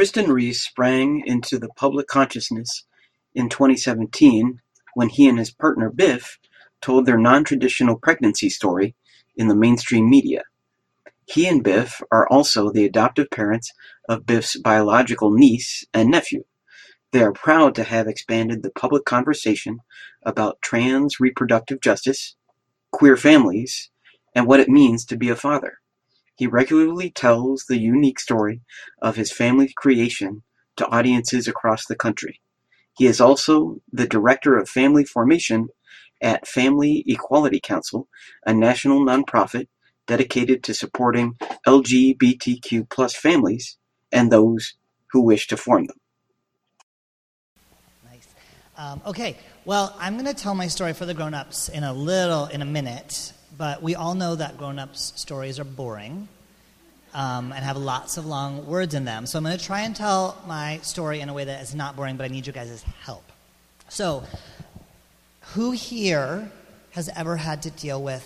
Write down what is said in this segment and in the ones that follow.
Tristan Reese sprang into the public consciousness in twenty-seventeen when he and his partner Biff told their non-traditional pregnancy story in the mainstream media. He and Biff are also the adoptive parents of Biff's biological niece and nephew. They are proud to have expanded the public conversation about trans reproductive justice, queer families, and what it means to be a father. He regularly tells the unique story of his family creation to audiences across the country. He is also the Director of Family Formation at Family Equality Council, a national nonprofit dedicated to supporting LGBTQ plus families and those who wish to form them. Um, okay, well, I'm going to tell my story for the grown ups in a little, in a minute, but we all know that grown ups' stories are boring um, and have lots of long words in them. So I'm going to try and tell my story in a way that is not boring, but I need you guys' help. So, who here has ever had to deal with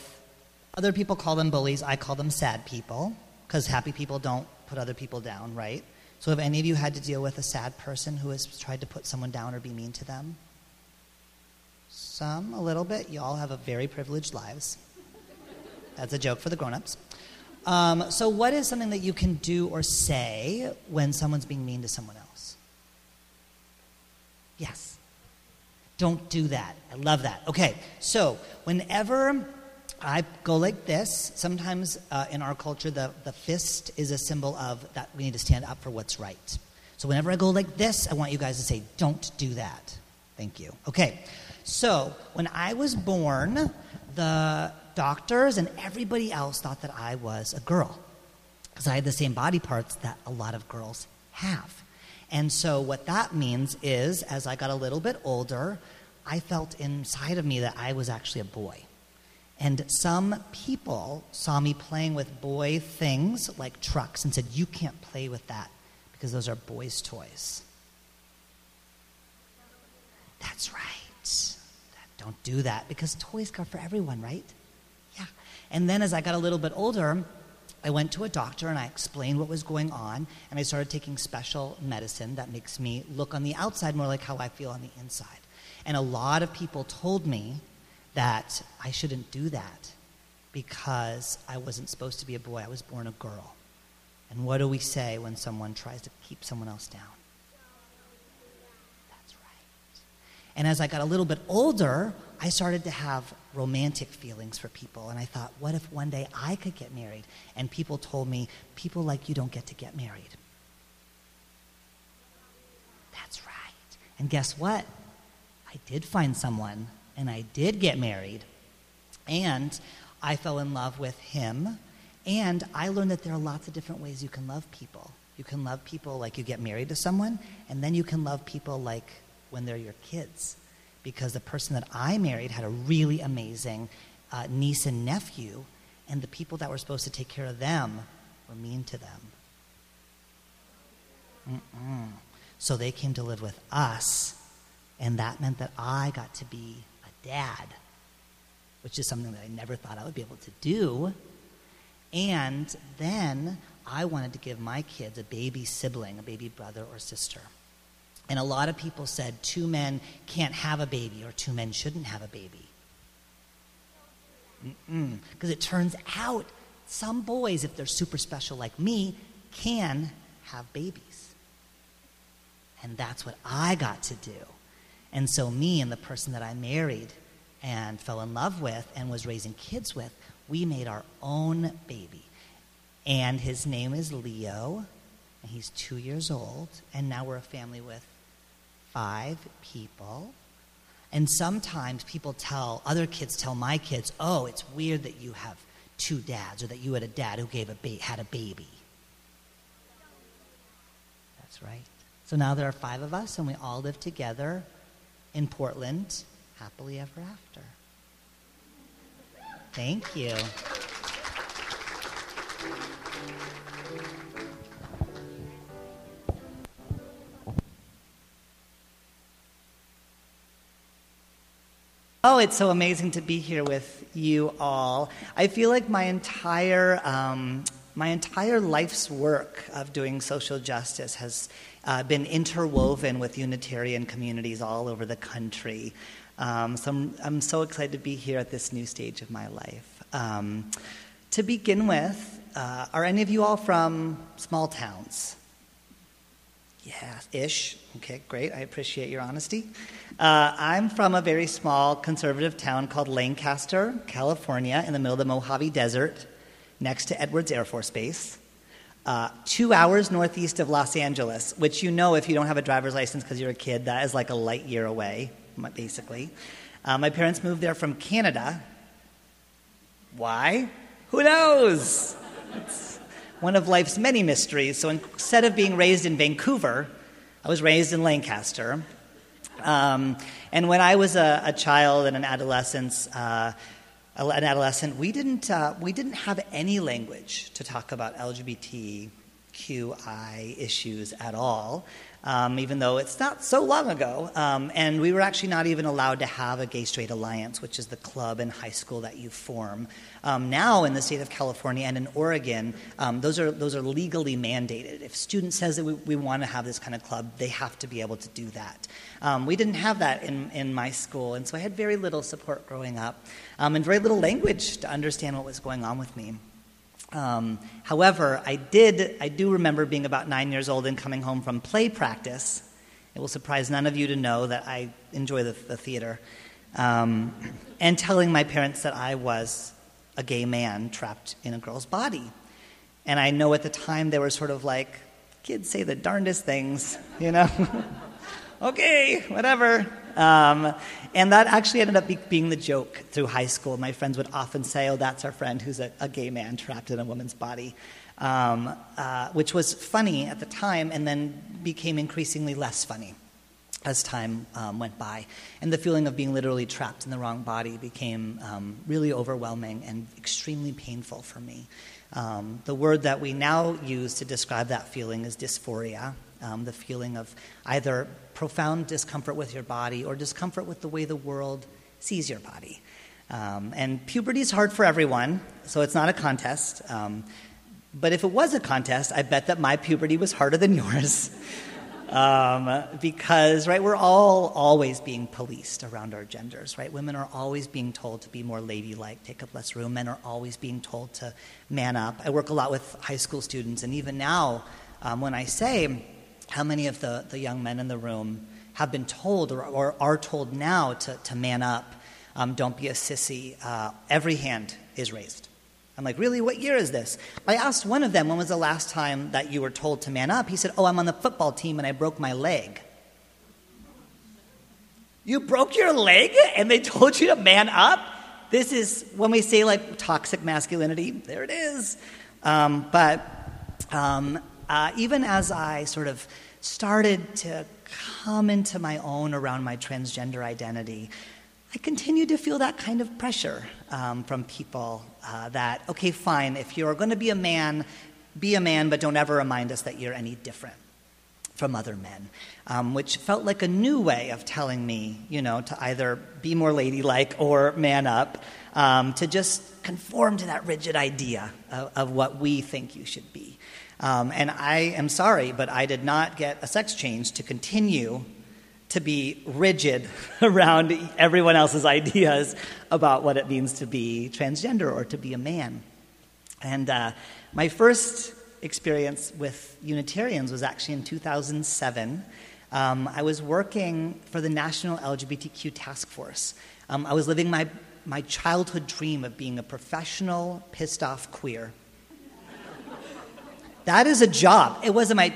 other people call them bullies, I call them sad people, because happy people don't put other people down, right? So, have any of you had to deal with a sad person who has tried to put someone down or be mean to them? Some, a little bit. You all have a very privileged lives. That's a joke for the grown-ups. Um, so, what is something that you can do or say when someone's being mean to someone else? Yes. Don't do that. I love that. Okay, so whenever I go like this, sometimes uh, in our culture, the, the fist is a symbol of that we need to stand up for what's right. So whenever I go like this, I want you guys to say, don't do that. Thank you. Okay, so when I was born, the doctors and everybody else thought that I was a girl because I had the same body parts that a lot of girls have. And so, what that means is, as I got a little bit older, I felt inside of me that I was actually a boy. And some people saw me playing with boy things like trucks and said, You can't play with that because those are boys' toys. That's right. Don't do that because toys are for everyone, right? And then as I got a little bit older, I went to a doctor and I explained what was going on, and I started taking special medicine that makes me look on the outside more like how I feel on the inside. And a lot of people told me that I shouldn't do that because I wasn't supposed to be a boy. I was born a girl. And what do we say when someone tries to keep someone else down? That's right. And as I got a little bit older, I started to have romantic feelings for people. And I thought, what if one day I could get married? And people told me, people like you don't get to get married. That's right. And guess what? I did find someone and I did get married. And I fell in love with him. And I learned that there are lots of different ways you can love people. You can love people like you get married to someone, and then you can love people like when they're your kids because the person that I married had a really amazing uh, niece and nephew, and the people that were supposed to take care of them were mean to them. Mm-mm. So they came to live with us, and that meant that I got to be a dad, which is something that I never thought I would be able to do. And then I wanted to give my kids a baby sibling, a baby brother or sister. And a lot of people said two men can't have a baby or two men shouldn't have a baby. Because it turns out some boys, if they're super special like me, can have babies. And that's what I got to do. And so, me and the person that I married and fell in love with and was raising kids with, we made our own baby. And his name is Leo, and he's two years old, and now we're a family with five people. And sometimes people tell, other kids tell my kids, oh, it's weird that you have two dads or that you had a dad who gave a ba- had a baby. That's right. So now there are five of us, and we all live together in Portland, happily ever after. Thank you. Oh, it's so amazing to be here with you all. I feel like my entire um, my entire life's work of doing social justice has uh, been interwoven with Unitarian communities all over the country. Um, so I'm, I'm, so excited to be here at this new stage of my life. Um, to begin with, uh, are any of you all from small towns? Yeah, ish. Okay, great. I appreciate your honesty. Uh, I'm from a very small conservative town called Lancaster, California, in the middle of the Mojave Desert, next to Edwards Air Force Base. Uh, two hours northeast of Los Angeles, which you know if you don't have a driver's license because you're a kid, that is like a light year away, basically. Uh, my parents moved there from Canada. Why? Who knows? One of life's many mysteries. So instead of being raised in Vancouver, I was raised in Lancaster. Um, and when I was a, a child and an adolescent, uh, an adolescent, we didn't uh, we didn't have any language to talk about LGBTQI issues at all um, even though it's not so long ago. Um, and we were actually not even allowed to have a gay straight alliance, which is the club in high school that you form. Um, now, in the state of California and in Oregon, um, those, are, those are legally mandated. If a student says that we, we want to have this kind of club, they have to be able to do that. Um, we didn't have that in, in my school, and so I had very little support growing up um, and very little language to understand what was going on with me. Um, however, I did, I do remember being about nine years old and coming home from play practice. It will surprise none of you to know that I enjoy the, the theater. Um, and telling my parents that I was a gay man trapped in a girl's body. And I know at the time they were sort of like, kids say the darndest things, you know? okay, whatever. Um, and that actually ended up be- being the joke through high school. My friends would often say, Oh, that's our friend who's a, a gay man trapped in a woman's body, um, uh, which was funny at the time and then became increasingly less funny as time um, went by. And the feeling of being literally trapped in the wrong body became um, really overwhelming and extremely painful for me. Um, the word that we now use to describe that feeling is dysphoria, um, the feeling of either profound discomfort with your body or discomfort with the way the world sees your body. Um, and puberty is hard for everyone, so it's not a contest. Um, but if it was a contest, I bet that my puberty was harder than yours. Um, because, right, we're all always being policed around our genders, right? Women are always being told to be more ladylike, take up less room. Men are always being told to man up. I work a lot with high school students, and even now, um, when I say, how many of the, the young men in the room have been told or, or are told now to, to man up, um, don't be a sissy? Uh, every hand is raised. I'm like, really? What year is this? I asked one of them, when was the last time that you were told to man up? He said, oh, I'm on the football team and I broke my leg. You broke your leg and they told you to man up? This is when we say like toxic masculinity, there it is. Um, but um, uh, even as I sort of started to come into my own around my transgender identity, I continued to feel that kind of pressure um, from people uh, that, okay, fine, if you're going to be a man, be a man, but don't ever remind us that you're any different from other men, um, which felt like a new way of telling me, you know, to either be more ladylike or man up, um, to just conform to that rigid idea of, of what we think you should be. Um, and I am sorry, but I did not get a sex change to continue to be rigid around everyone else's ideas about what it means to be transgender or to be a man. And uh, my first experience with Unitarians was actually in 2007. Um, I was working for the National LGBTQ Task Force. Um, I was living my, my childhood dream of being a professional, pissed off queer. That is a job. It wasn't my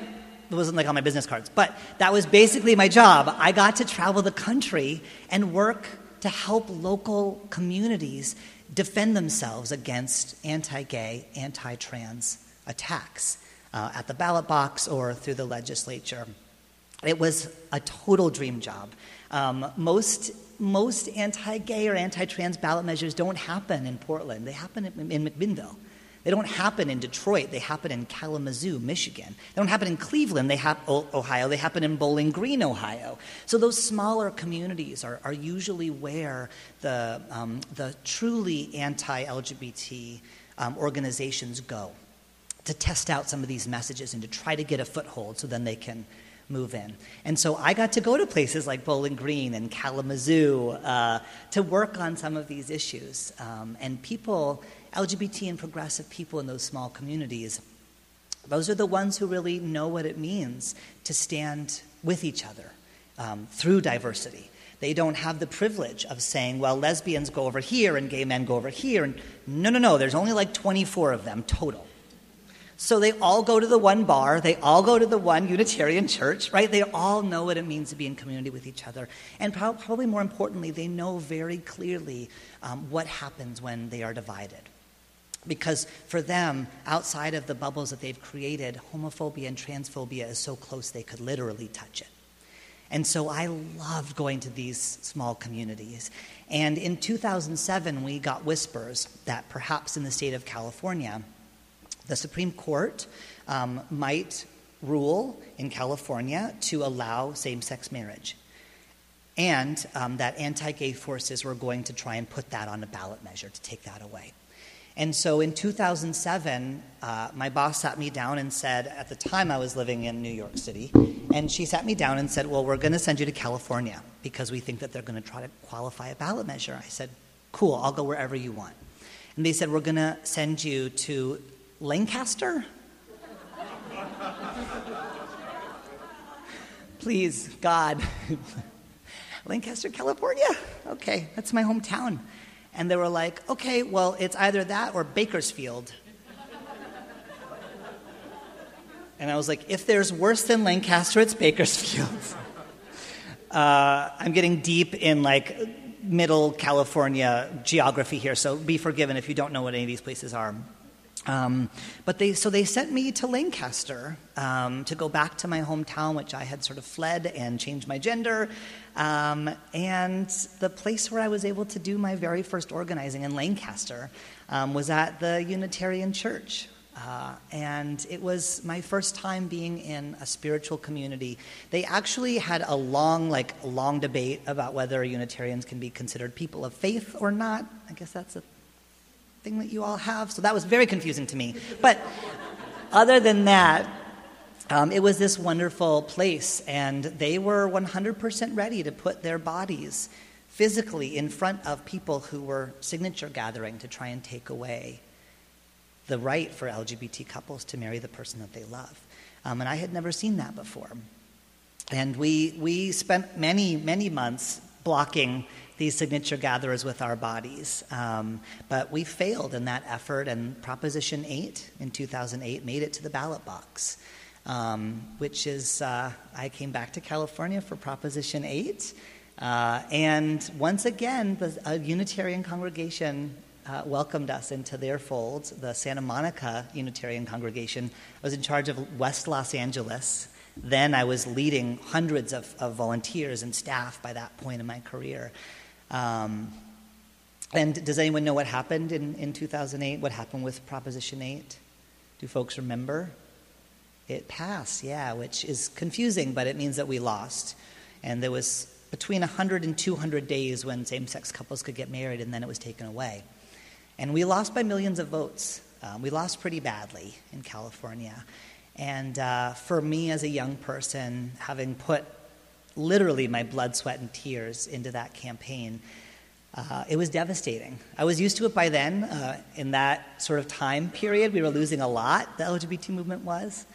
it wasn't like on my business cards, but that was basically my job. I got to travel the country and work to help local communities defend themselves against anti gay, anti trans attacks uh, at the ballot box or through the legislature. It was a total dream job. Um, most most anti gay or anti trans ballot measures don't happen in Portland, they happen in, in McMinnville. They don't happen in Detroit. They happen in Kalamazoo, Michigan. They don't happen in Cleveland, they hap- Ohio. They happen in Bowling Green, Ohio. So those smaller communities are, are usually where the, um, the truly anti LGBT um, organizations go. to test out some of these messages and to try to get a foothold so then they can move in. And so I got to go to places like Bowling Green and Kalamazoo uh, to work on some of these issues. Um, and people, LGBT and progressive people in those small communities, those are the ones who really know what it means to stand with each other um, through diversity. They don't have the privilege of saying, well, lesbians go over here and gay men go over here. And no, no, no, there's only like 24 of them total. So they all go to the one bar, they all go to the one Unitarian church, right? They all know what it means to be in community with each other. And probably more importantly, they know very clearly um, what happens when they are divided. Because for them, outside of the bubbles that they've created, homophobia and transphobia is so close they could literally touch it. And so I loved going to these small communities. And in 2007, we got whispers that perhaps in the state of California, the Supreme Court um, might rule in California to allow same sex marriage. And um, that anti gay forces were going to try and put that on a ballot measure to take that away. And so in 2007, uh, my boss sat me down and said, at the time I was living in New York City, and she sat me down and said, Well, we're going to send you to California because we think that they're going to try to qualify a ballot measure. I said, Cool, I'll go wherever you want. And they said, We're going to send you to Lancaster? Please, God. Lancaster, California? Okay, that's my hometown. And they were like, okay, well, it's either that or Bakersfield. And I was like, if there's worse than Lancaster, it's Bakersfield. Uh, I'm getting deep in like middle California geography here, so be forgiven if you don't know what any of these places are. Um, but they, so they sent me to Lancaster um, to go back to my hometown, which I had sort of fled and changed my gender. Um, and the place where I was able to do my very first organizing in Lancaster um, was at the Unitarian Church. Uh, and it was my first time being in a spiritual community. They actually had a long, like, long debate about whether Unitarians can be considered people of faith or not. I guess that's a thing that you all have. So that was very confusing to me. But other than that, um, it was this wonderful place, and they were 100% ready to put their bodies physically in front of people who were signature gathering to try and take away the right for LGBT couples to marry the person that they love. Um, and I had never seen that before. And we, we spent many, many months blocking these signature gatherers with our bodies. Um, but we failed in that effort, and Proposition 8 in 2008 made it to the ballot box, um, which is, uh, I came back to California for Proposition 8. Uh, and once again, the, a Unitarian congregation uh, welcomed us into their fold. The Santa Monica Unitarian congregation I was in charge of West Los Angeles. Then I was leading hundreds of, of volunteers and staff by that point in my career. Um, and does anyone know what happened in, in 2008? What happened with Proposition 8? Do folks remember? It passed, yeah, which is confusing, but it means that we lost. And there was between 100 and 200 days when same sex couples could get married, and then it was taken away. And we lost by millions of votes. Um, we lost pretty badly in California. And uh, for me as a young person, having put literally my blood, sweat, and tears into that campaign. Uh, it was devastating. I was used to it by then. Uh, in that sort of time period, we were losing a lot, the LGBT movement was.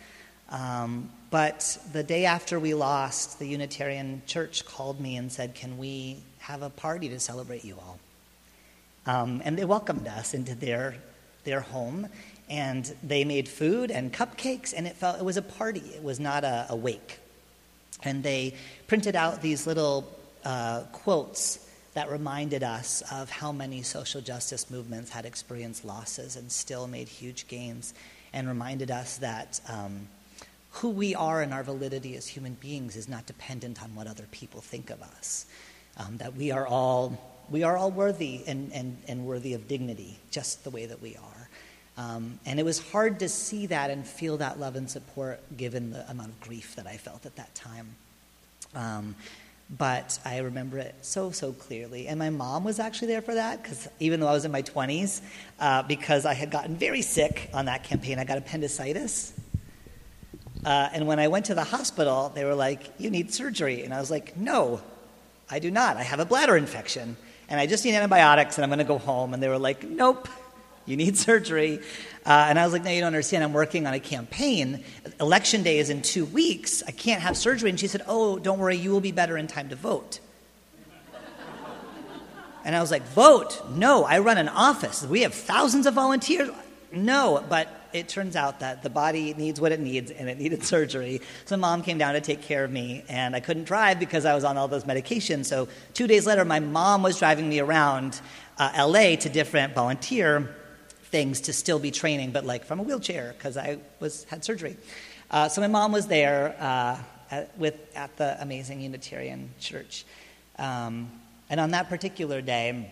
Um, but the day after we lost, the Unitarian Church called me and said, Can we have a party to celebrate you all? Um, and they welcomed us into their, their home, and they made food and cupcakes, and it, felt, it was a party. It was not a, a wake. And they printed out these little uh, quotes that reminded us of how many social justice movements had experienced losses and still made huge gains, and reminded us that um, who we are and our validity as human beings is not dependent on what other people think of us. Um, that we are all we are all worthy and, and, and worthy of dignity, just the way that we are. Um, and it was hard to see that and feel that love and support given the amount of grief that I felt at that time. Um, but I remember it so, so clearly. And my mom was actually there for that, because even though I was in my 20s, uh, because I had gotten very sick on that campaign, I got appendicitis. Uh, and when I went to the hospital, they were like, You need surgery. And I was like, No, I do not. I have a bladder infection. And I just need antibiotics, and I'm going to go home. And they were like, Nope, you need surgery. Uh, and I was like, no, you don't understand. I'm working on a campaign. Election day is in two weeks. I can't have surgery. And she said, oh, don't worry, you will be better in time to vote. And I was like, vote? No, I run an office. We have thousands of volunteers. No, but it turns out that the body needs what it needs and it needed surgery. So mom came down to take care of me, and I couldn't drive because I was on all those medications. So two days later, my mom was driving me around uh, LA to different volunteer things to still be training, but like from a wheelchair because I was had surgery. Uh, so my mom was there uh, at, with at the amazing Unitarian Church, um, and on that particular day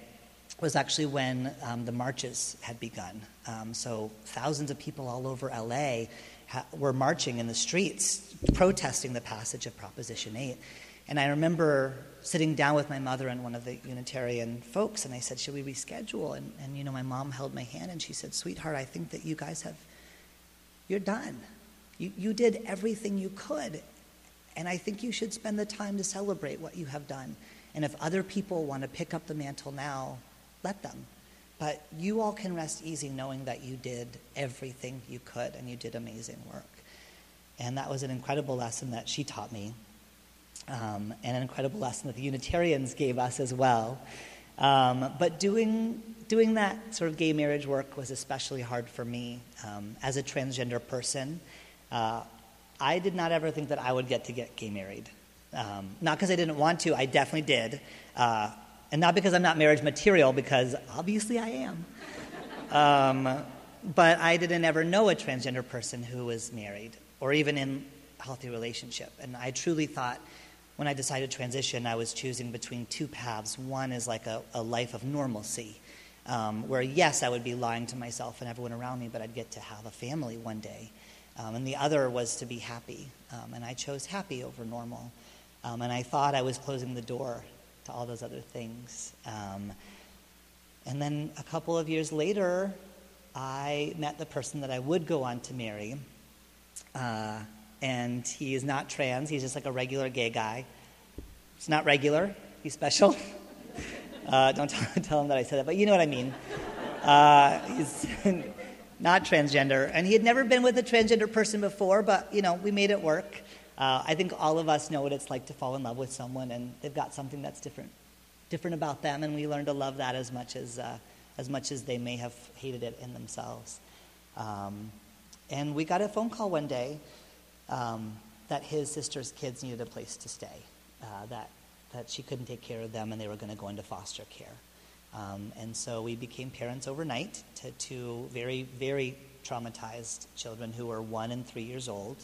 was actually when um, the marches had begun. Um, so thousands of people all over LA were marching in the streets, protesting the passage of Proposition 8. And I remember sitting down with my mother and one of the Unitarian folks, and I said, Should we reschedule? And, and, you know, my mom held my hand and she said, Sweetheart, I think that you guys have, you're done. You, you did everything you could. And I think you should spend the time to celebrate what you have done. And if other people want to pick up the mantle now, let them. But you all can rest easy knowing that you did everything you could and you did amazing work. And that was an incredible lesson that she taught me um, and an incredible lesson that the Unitarians gave us as well. Um, but doing, doing that sort of gay marriage work was especially hard for me um, as a transgender person. Uh, I did not ever think that I would get to get gay married. Um, not because I didn't want to, I definitely did. Uh, and not because I'm not marriage material, because obviously I am. Um, but I didn't ever know a transgender person who was married or even in a healthy relationship. And I truly thought when I decided to transition, I was choosing between two paths. One is like a, a life of normalcy, um, where yes, I would be lying to myself and everyone around me, but I'd get to have a family one day. Um, and the other was to be happy. Um, and I chose happy over normal. Um, and I thought I was closing the door to all those other things. Um, and then a couple of years later, I met the person that I would go on to marry. Uh, and he is not trans. He's just like a regular gay guy. He's not regular. He's special. Uh, don't tell, tell, him that I said that, but you know what I mean. Uh, he's not transgender, and he had never been with a transgender person before, but you know we made it work. Uh, I think all of us know what it's like to fall in love with someone, and they've got something that's different, different about them, and we learn to love that as much as uh, as much as they may have hated it in themselves. Um, and we got a phone call one day um, that his sister's kids needed a place to stay, uh, that, that she couldn't take care of them and they were going to go into foster care. Um, and so we became parents overnight to two very, very traumatized children who were one and three years old.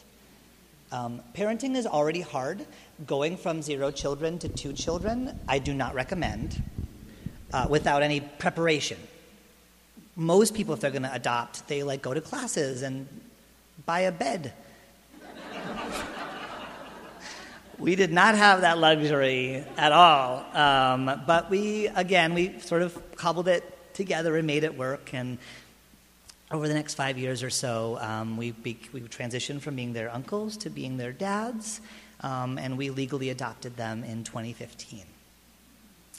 Um, parenting is already hard. Going from zero children to two children, I do not recommend uh, without any preparation. Most people, if they're going to adopt, they like go to classes and buy a bed we did not have that luxury at all. Um, but we, again, we sort of cobbled it together and made it work. And over the next five years or so, um, we, be, we transitioned from being their uncles to being their dads. Um, and we legally adopted them in 2015.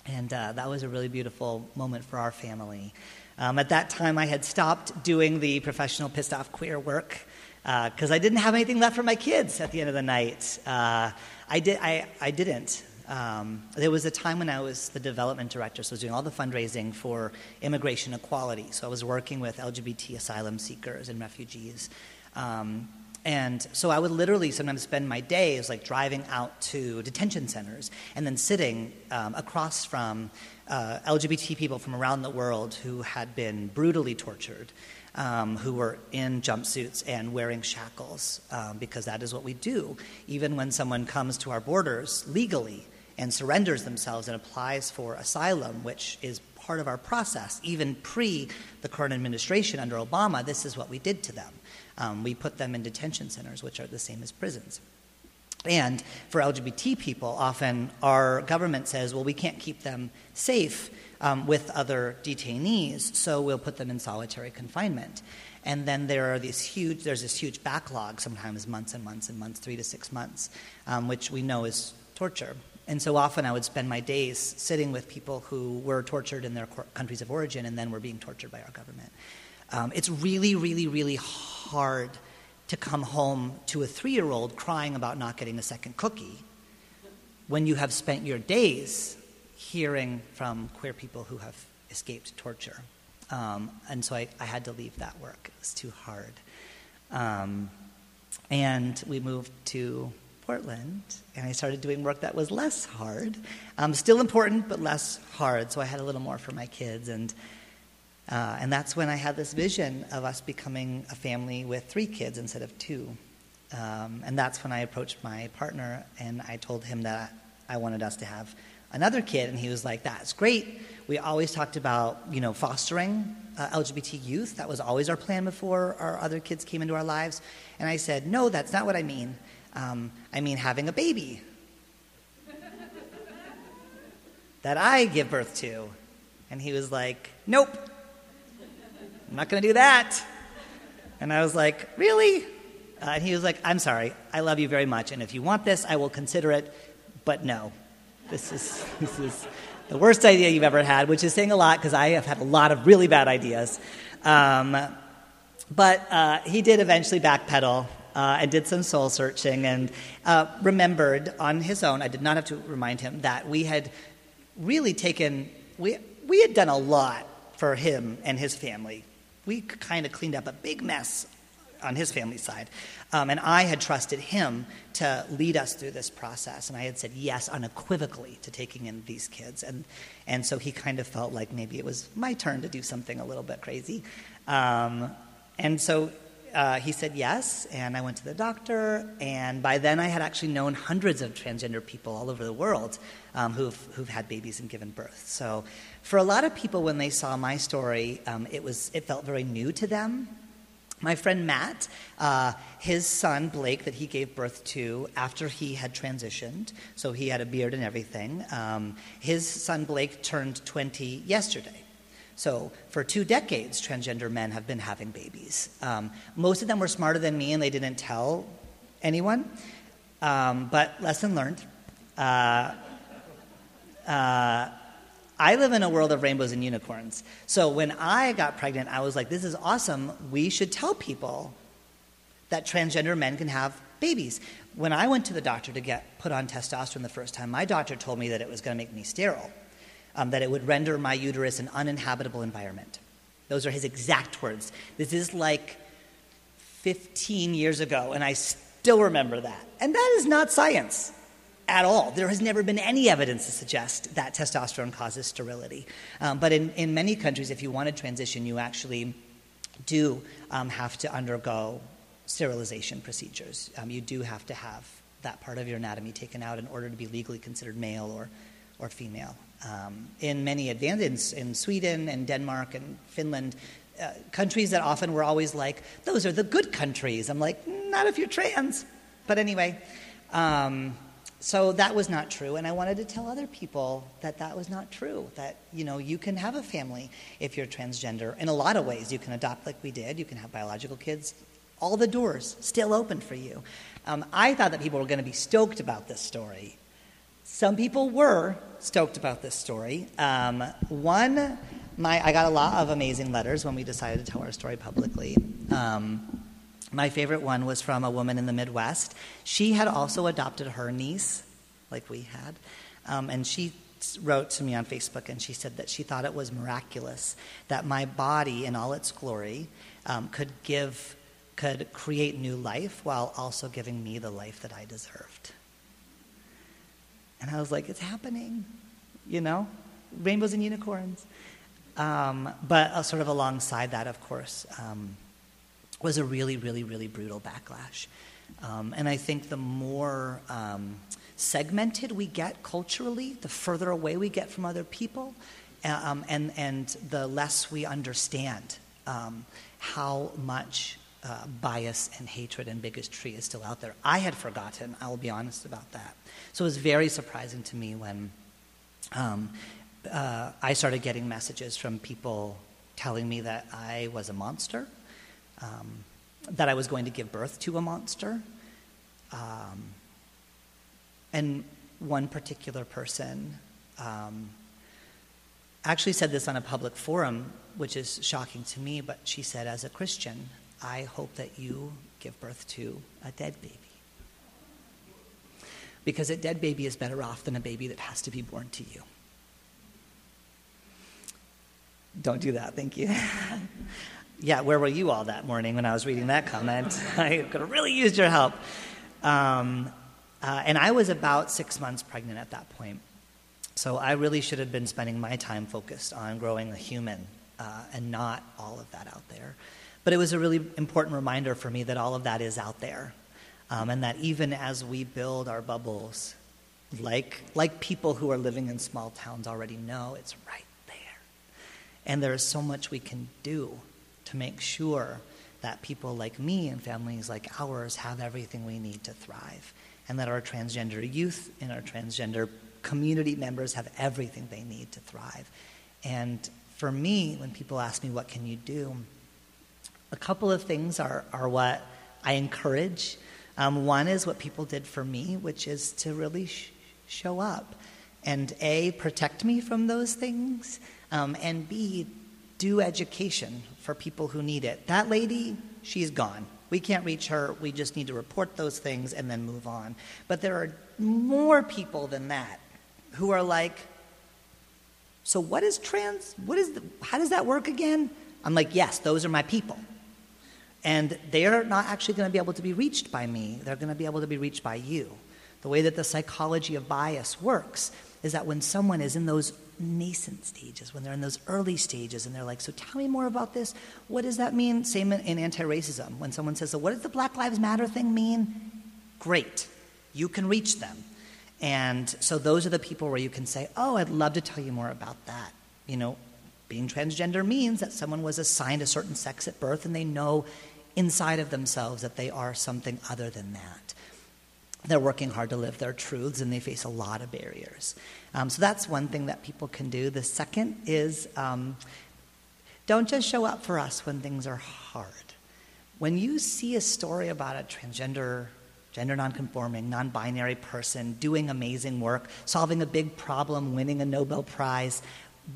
And uh, that was a really beautiful moment for our family. Um, at that time, I had stopped doing the professional pissed off queer work because uh, I didn't have anything left for my kids at the end of the night. Uh, I, did, I, I didn't. Um, there was a time when I was the development director, so I was doing all the fundraising for immigration equality. So I was working with LGBT asylum seekers and refugees. Um, and so I would literally sometimes spend my days like driving out to detention centers and then sitting um, across from uh, LGBT people from around the world who had been brutally tortured um, who were in jumpsuits and wearing shackles, um, because that is what we do. Even when someone comes to our borders legally and surrenders themselves and applies for asylum, which is part of our process, even pre the current administration under Obama, this is what we did to them. Um, we put them in detention centers, which are the same as prisons. And for LGBT people, often our government says, well, we can't keep them safe um, with other detainees, so we'll put them in solitary confinement. And then there are these huge, there's this huge backlog, sometimes months and months and months, three to six months, um, which we know is torture. And so often I would spend my days sitting with people who were tortured in their countries of origin and then were being tortured by our government. Um, it's really, really, really hard to come home to a three year old crying about not getting a second cookie when you have spent your days hearing from queer people who have escaped torture. Um, and so I, I, had to leave that work. It was too hard. Um, and we moved to Portland, and I started doing work that was less hard. Um, still important, but less hard. So I had a little more for my kids. And, uh, and that's when I had this vision of us becoming a family with three kids instead of two. Um, and that's when I approached my partner, and I told him that I wanted us to have another kid, and he was like, "That's great." We always talked about, you know, fostering uh, LGBT youth. That was always our plan before our other kids came into our lives. And I said, "No, that's not what I mean. Um, I mean having a baby that I give birth to." And he was like, "Nope, I'm not going to do that." And I was like, "Really?" Uh, and he was like, "I'm sorry. I love you very much, and if you want this, I will consider it, but no." This is, this is the worst idea you've ever had, which is saying a lot because I have had a lot of really bad ideas. Um, but uh, he did eventually backpedal uh, and did some soul searching and uh, remembered on his own, I did not have to remind him, that we had really taken, we, we had done a lot for him and his family. We kind of cleaned up a big mess on his family side. Um, and I had trusted him to lead us through this process. And I had said yes unequivocally to taking in these kids. And, and so he kind of felt like maybe it was my turn to do something a little bit crazy. Um, and so uh, he said yes, and I went to the doctor. And by then, I had actually known hundreds of transgender people all over the world um, who've, who've had babies and given birth. So, for a lot of people, when they saw my story, um, it, was, it felt very new to them. My friend Matt, uh, his son Blake, that he gave birth to after he had transitioned, so he had a beard and everything, um, his son Blake turned 20 yesterday. So, for two decades, transgender men have been having babies. Um, most of them were smarter than me and they didn't tell anyone, um, but lesson learned. Uh, uh, I live in a world of rainbows and unicorns. So when I got pregnant, I was like, this is awesome. We should tell people that transgender men can have babies. When I went to the doctor to get put on testosterone the first time, my doctor told me that it was going to make me sterile, um, that it would render my uterus an uninhabitable environment. Those are his exact words. This is like 15 years ago, and I still remember that. And that is not science at all. There has never been any evidence to suggest that testosterone causes sterility. Um, but in, in many countries, if you want to transition, you actually do um, have to undergo sterilization procedures. Um, you do have to have that part of your anatomy taken out in order to be legally considered male or, or female. Um, in many advanced, in, Sweden and Denmark and Finland, uh, countries that often were always like, those are the good countries. I'm like, not if you're trans. But anyway, um, so that was not true and i wanted to tell other people that that was not true that you know you can have a family if you're transgender in a lot of ways you can adopt like we did you can have biological kids all the doors still open for you um, i thought that people were going to be stoked about this story some people were stoked about this story um, one my, i got a lot of amazing letters when we decided to tell our story publicly um, my favorite one was from a woman in the Midwest. She had also adopted her niece, like we had, um, and she wrote to me on Facebook and she said that she thought it was miraculous that my body, in all its glory, um, could give, could create new life while also giving me the life that I deserved. And I was like, it's happening, you know, rainbows and unicorns. Um, but uh, sort of alongside that, of course. Um, was a really, really, really brutal backlash. Um, and I think the more um, segmented we get culturally, the further away we get from other people, um, and, and the less we understand um, how much uh, bias and hatred and bigotry is still out there. I had forgotten, I will be honest about that. So it was very surprising to me when um, uh, I started getting messages from people telling me that I was a monster, um, that I was going to give birth to a monster. Um, and one particular person um, actually said this on a public forum, which is shocking to me, but she said, as a Christian, I hope that you give birth to a dead baby. Because a dead baby is better off than a baby that has to be born to you. Don't do that, thank you. yeah, where were you all that morning when I was reading that comment? I could have really used your help. Um, uh, and I was about six months pregnant at that point. So I really should have been spending my time focused on growing a human uh, and not all of that out there. But it was a really important reminder for me that all of that is out there. Um, and that even as we build our bubbles, like, like people who are living in small towns already know, it's right there. And there is so much we can do to make sure that people like me and families like ours have everything we need to thrive. And that our transgender youth and our transgender community members have everything they need to thrive. And for me, when people ask me, what can you do? A couple of things are, are what I encourage. Um, one is what people did for me, which is to really sh- show up and A, protect me from those things, um, and B, do education for people who need it. That lady, she's gone. We can't reach her. We just need to report those things and then move on. But there are more people than that who are like, so what is trans? What is the, how does that work again? I'm like, yes, those are my people. And they're not actually going to be able to be reached by me. They're going to be able to be reached by you. The way that the psychology of bias works is that when someone is in those nascent stages, when they're in those early stages, and they're like, So tell me more about this. What does that mean? Same in, in anti racism. When someone says, So what does the Black Lives Matter thing mean? Great. You can reach them. And so those are the people where you can say, Oh, I'd love to tell you more about that. You know, being transgender means that someone was assigned a certain sex at birth and they know inside of themselves that they are something other than that. They're working hard to live their truths and they face a lot of barriers. Um, so that's one thing that people can do. The second is um, don't just show up for us when things are hard. When you see a story about a transgender, gender nonconforming, non binary person doing amazing work, solving a big problem, winning a Nobel Prize,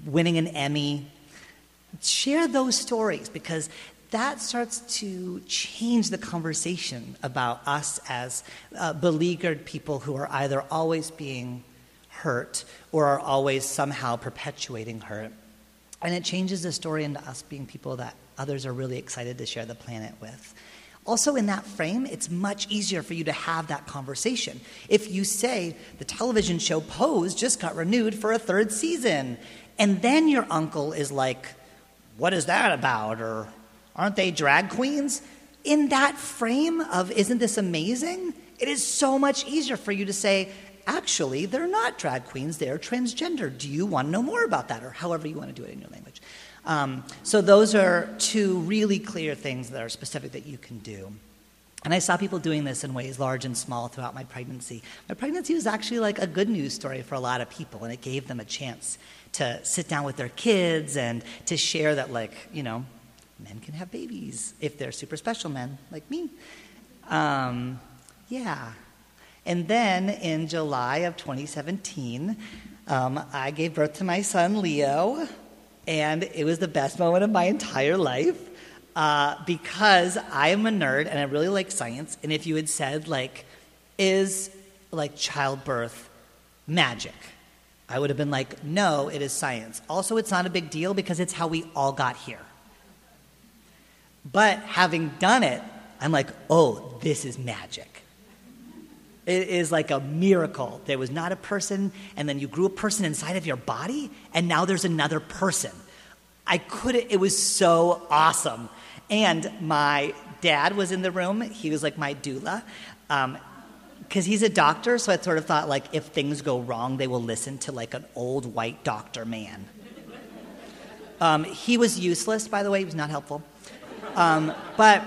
winning an Emmy, share those stories because that starts to change the conversation about us as uh, beleaguered people who are either always being hurt or are always somehow perpetuating hurt. And it changes the story into us being people that others are really excited to share the planet with. Also, in that frame, it's much easier for you to have that conversation. If you say, the television show Pose just got renewed for a third season, and then your uncle is like, what is that about? Or aren't they drag queens? In that frame of, isn't this amazing? It is so much easier for you to say, actually, they're not drag queens, they're transgender. Do you want to know more about that? Or however you want to do it in your language. Um, so, those are two really clear things that are specific that you can do. And I saw people doing this in ways large and small throughout my pregnancy. My pregnancy was actually like a good news story for a lot of people, and it gave them a chance to sit down with their kids and to share that, like, you know, men can have babies if they're super special men like me. Um, yeah, and then in July of 2017, um, I gave birth to my son, Leo, and it was the best moment of my entire life uh, because I am a nerd and I really like science. And if you had said, like, is like childbirth magic? I would have been like, no, it is science. Also, it's not a big deal because it's how we all got here. But having done it, I'm like, oh, this is magic. It is like a miracle. There was not a person, and then you grew a person inside of your body, and now there's another person. I couldn't, it was so awesome. And my dad was in the room. He was like my doula. Um, because he's a doctor, so I sort of thought like if things go wrong, they will listen to like an old white doctor man. Um, he was useless, by the way. He was not helpful. Um, but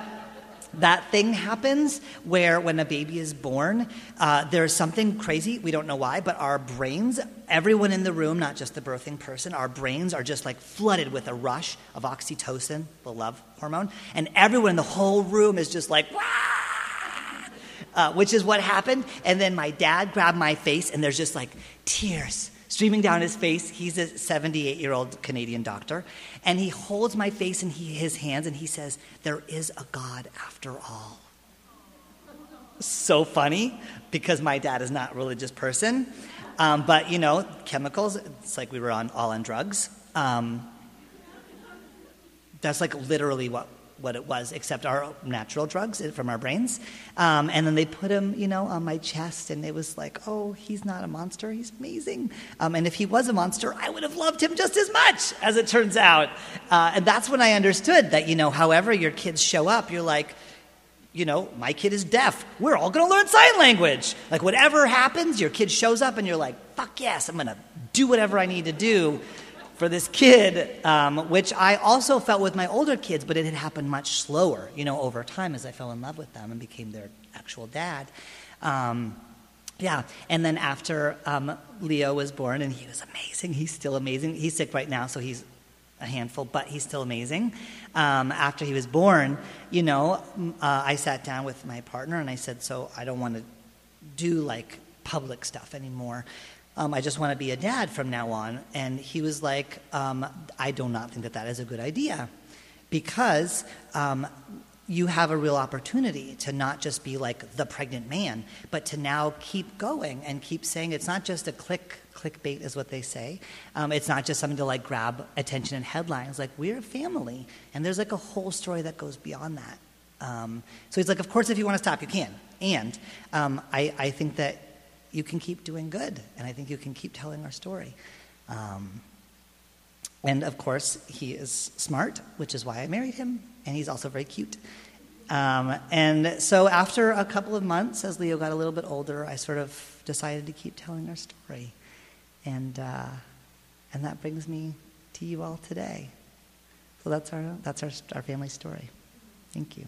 that thing happens where when a baby is born, uh, there's something crazy. We don't know why, but our brains, everyone in the room, not just the birthing person, our brains are just like flooded with a rush of oxytocin, the love hormone, and everyone in the whole room is just like, uh, which is what happened. And then my dad grabbed my face, and there's just like tears streaming down his face. He's a 78 year old Canadian doctor. And he holds my face in his hands and he says, There is a God after all. So funny because my dad is not a religious person. Um, but, you know, chemicals, it's like we were on, all on drugs. Um, that's like literally what what it was, except our natural drugs from our brains. Um, and then they put him, you know, on my chest, and it was like, oh, he's not a monster, he's amazing. Um, and if he was a monster, I would have loved him just as much, as it turns out. Uh, and that's when I understood that, you know, however your kids show up, you're like, you know, my kid is deaf. We're all going to learn sign language. Like, whatever happens, your kid shows up, and you're like, fuck yes, I'm going to do whatever I need to do for this kid, um, which I also felt with my older kids, but it had happened much slower, you know, over time as I fell in love with them and became their actual dad. Um, yeah, and then after um, Leo was born, and he was amazing. He's still amazing. He's sick right now, so he's a handful, but he's still amazing. Um, after he was born, you know, uh, I sat down with my partner and I said, So I don't want to do like public stuff anymore um, I just want to be a dad from now on. And he was like, um, I do not think that that is a good idea because um, you have a real opportunity to not just be like the pregnant man, but to now keep going and keep saying it's not just a click, clickbait is what they say. Um, it's not just something to like grab attention and headlines. Like, we're a family. And there's like a whole story that goes beyond that. Um, so he's like, of course, if you want to stop, you can. And um, I, I think that you can keep doing good, and I think you can keep telling our story. Um, and of course, he is smart, which is why I married him, and he's also very cute. Um, and so, after a couple of months, as Leo got a little bit older, I sort of decided to keep telling our story. And, uh, and that brings me to you all today. So, that's our, that's our, our family story. Thank you.